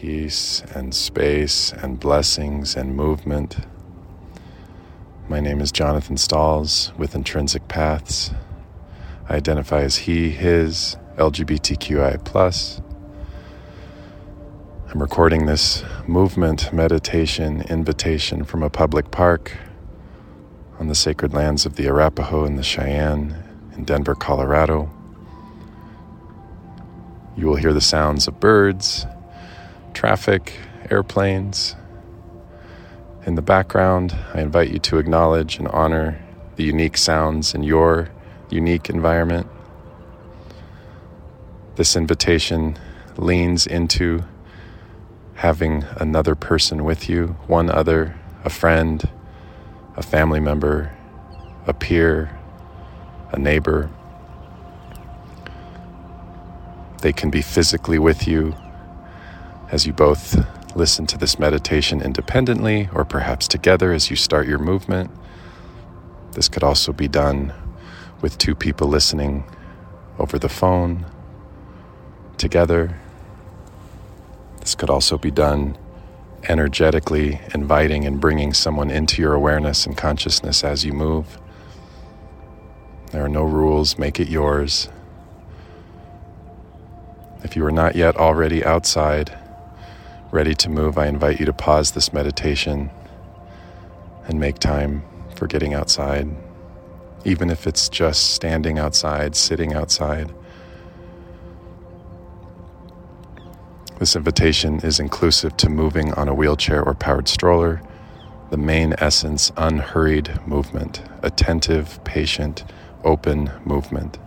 peace and space and blessings and movement. My name is Jonathan Stalls with Intrinsic Paths. I identify as he, his, LGBTQI. I'm recording this movement meditation invitation from a public park on the sacred lands of the Arapaho and the Cheyenne in Denver, Colorado. You will hear the sounds of birds, traffic, airplanes. In the background, I invite you to acknowledge and honor the unique sounds in your unique environment. This invitation leans into having another person with you, one other, a friend, a family member, a peer, a neighbor. They can be physically with you as you both listen to this meditation independently or perhaps together as you start your movement. This could also be done with two people listening over the phone together. This could also be done energetically, inviting and bringing someone into your awareness and consciousness as you move. There are no rules, make it yours. If you are not yet already outside, ready to move, I invite you to pause this meditation and make time for getting outside, even if it's just standing outside, sitting outside. This invitation is inclusive to moving on a wheelchair or powered stroller. The main essence unhurried movement, attentive, patient, open movement.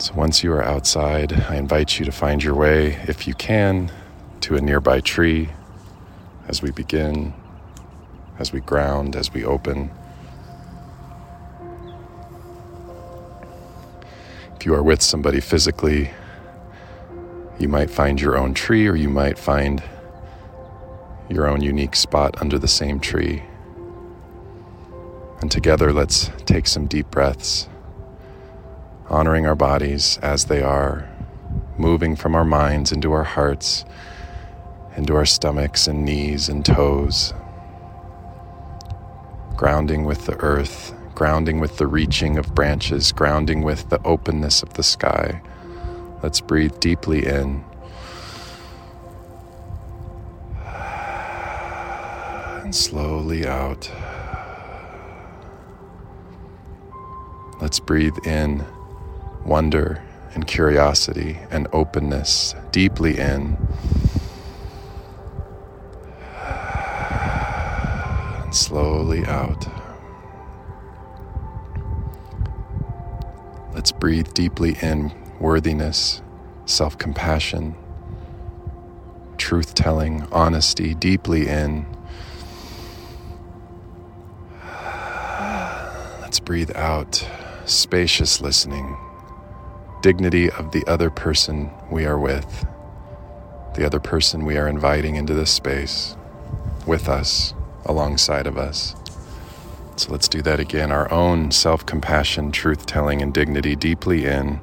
So once you are outside, I invite you to find your way, if you can, to a nearby tree as we begin, as we ground, as we open. If you are with somebody physically, you might find your own tree or you might find your own unique spot under the same tree. And together, let's take some deep breaths honoring our bodies as they are, moving from our minds into our hearts, into our stomachs and knees and toes, grounding with the earth, grounding with the reaching of branches, grounding with the openness of the sky. Let's breathe deeply in. And slowly out. Let's breathe in wonder and curiosity and openness deeply in. And slowly out. Let's breathe deeply in worthiness, self compassion, truth telling, honesty deeply in. Let's breathe out spacious listening dignity of the other person we are with, the other person we are inviting into this space with us, alongside of us. So let's do that again. Our own self compassion, truth telling, and dignity deeply in.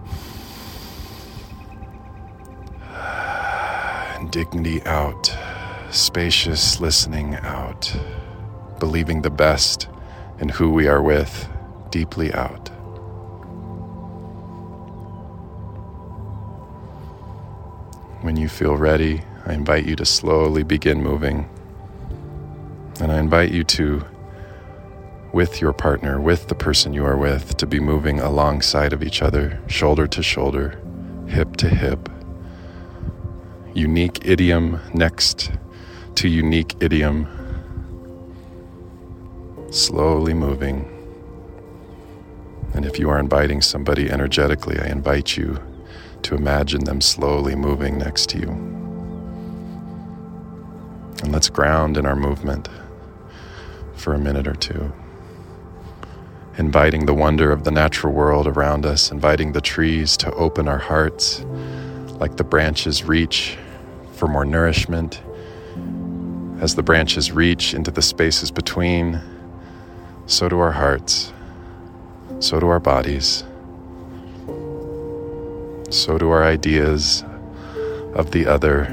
And dignity out. Spacious listening out. Believing the best in who we are with deeply out. When you feel ready, I invite you to slowly begin moving. And I invite you to, with your partner, with the person you are with, to be moving alongside of each other, shoulder to shoulder, hip to hip. Unique idiom next to unique idiom. Slowly moving. And if you are inviting somebody energetically, I invite you to imagine them slowly moving next to you. And let's ground in our movement for a minute or two, inviting the wonder of the natural world around us, inviting the trees to open our hearts like the branches reach for more nourishment. As the branches reach into the spaces between, so do our hearts, so do our bodies. So do our ideas of the other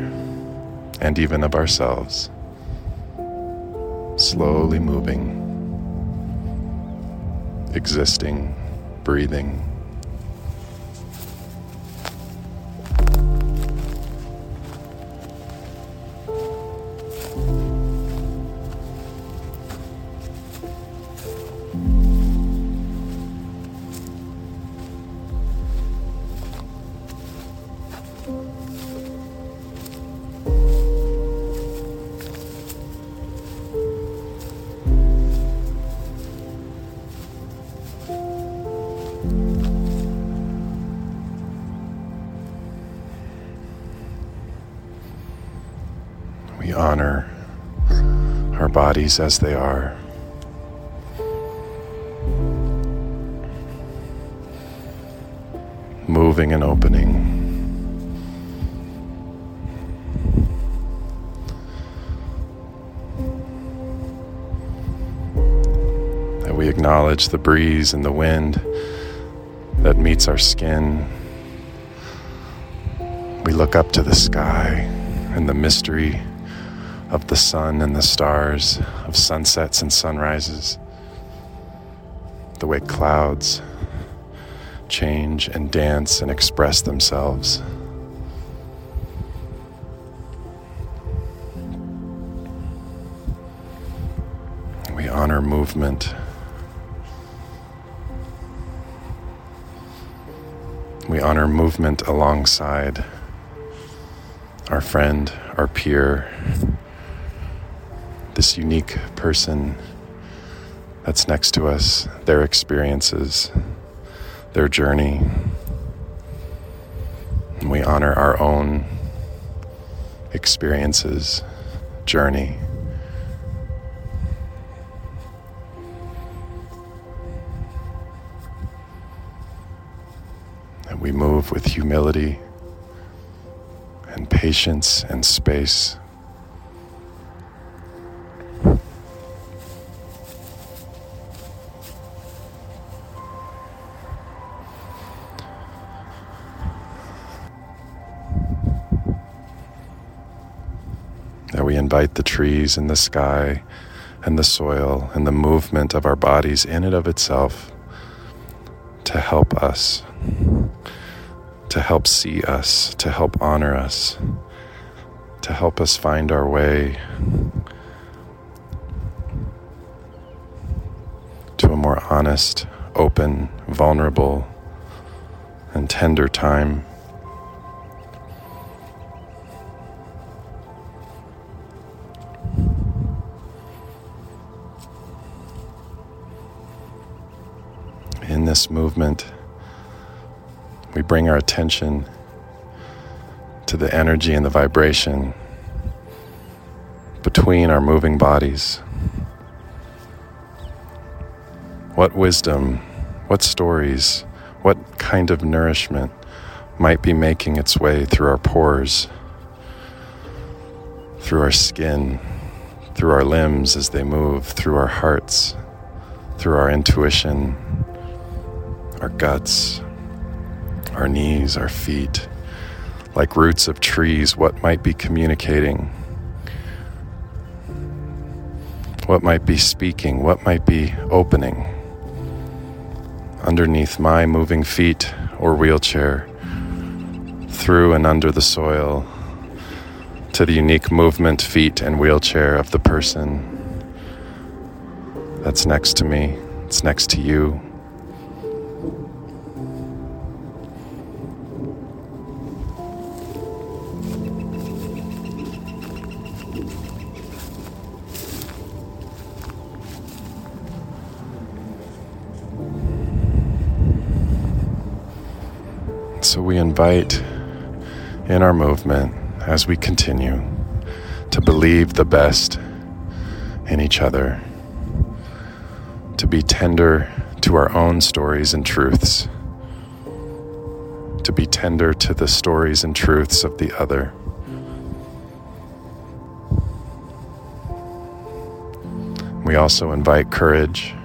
and even of ourselves. Slowly moving, existing, breathing. Honor our bodies as they are. Moving and opening. That we acknowledge the breeze and the wind that meets our skin. We look up to the sky and the mystery of the sun and the stars, of sunsets and sunrises, the way clouds change and dance and express themselves. We honor movement. We honor movement alongside our friend, our peer, this unique person that's next to us, their experiences, their journey. And we honor our own experiences, journey. And we move with humility and patience and space. Invite the trees and the sky and the soil and the movement of our bodies in and of itself to help us to help see us, to help honor us, to help us find our way to a more honest, open, vulnerable, and tender time. This movement, we bring our attention to the energy and the vibration between our moving bodies. What wisdom, what stories, what kind of nourishment might be making its way through our pores, through our skin, through our limbs as they move, through our hearts, through our intuition, our guts, our knees, our feet, like roots of trees, what might be communicating? What might be speaking? What might be opening? Underneath my moving feet or wheelchair, through and under the soil, to the unique movement, feet, and wheelchair of the person that's next to me, it's next to you. So we invite in our movement as we continue to believe the best in each other, to be tender to our own stories and truths, to be tender to the stories and truths of the other. We also invite courage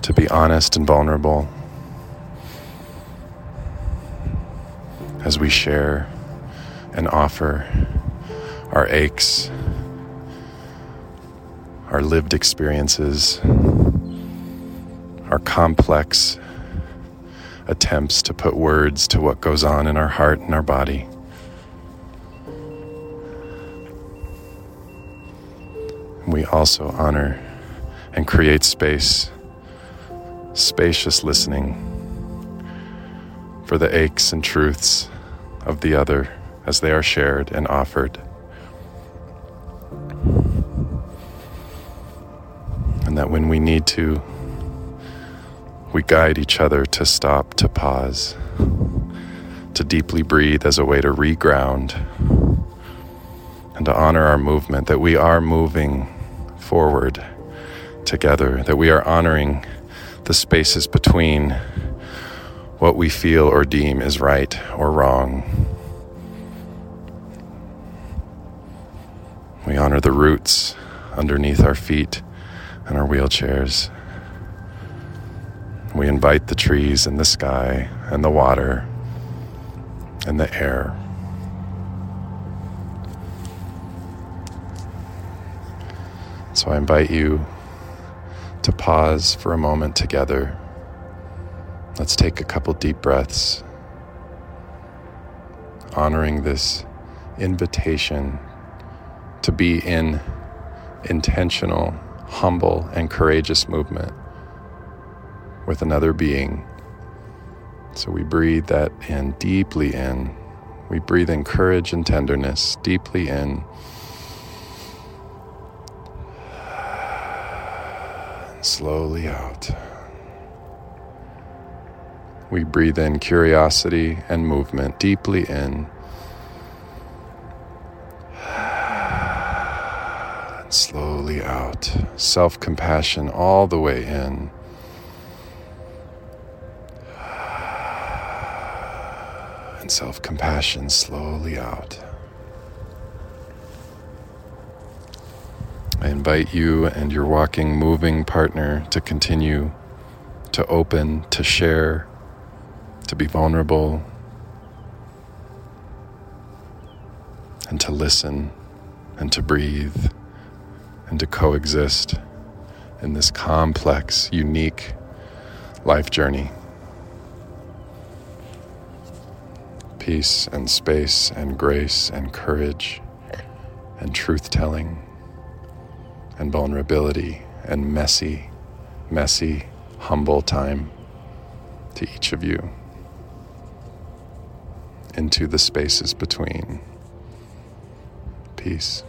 to be honest and vulnerable as we share and offer our aches, our lived experiences, our complex attempts to put words to what goes on in our heart and our body. We also honor and create space, spacious listening for the aches and truths of the other as they are shared and offered. And that when we need to, we guide each other to stop, to pause, to deeply breathe as a way to reground, and to honor our movement, that we are moving forward together, that we are honoring the spaces between what we feel or deem is right or wrong. We honor the roots underneath our feet and our wheelchairs. We invite the trees and the sky and the water and the air. So I invite you to pause for a moment together. Let's take a couple deep breaths, honoring this invitation to be in intentional, humble, and courageous movement with another being. So we breathe that in deeply in. We breathe in courage and tenderness deeply in. Slowly out. We breathe in curiosity and movement deeply in. And slowly out. Self compassion all the way in. and self compassion slowly out. I invite you and your walking, moving partner to continue to open, to share, to be vulnerable, and to listen, and to breathe, and to coexist in this complex, unique life journey. peace and space and grace and courage and truth telling and vulnerability and messy, messy, humble time to each of you into the spaces between. Peace.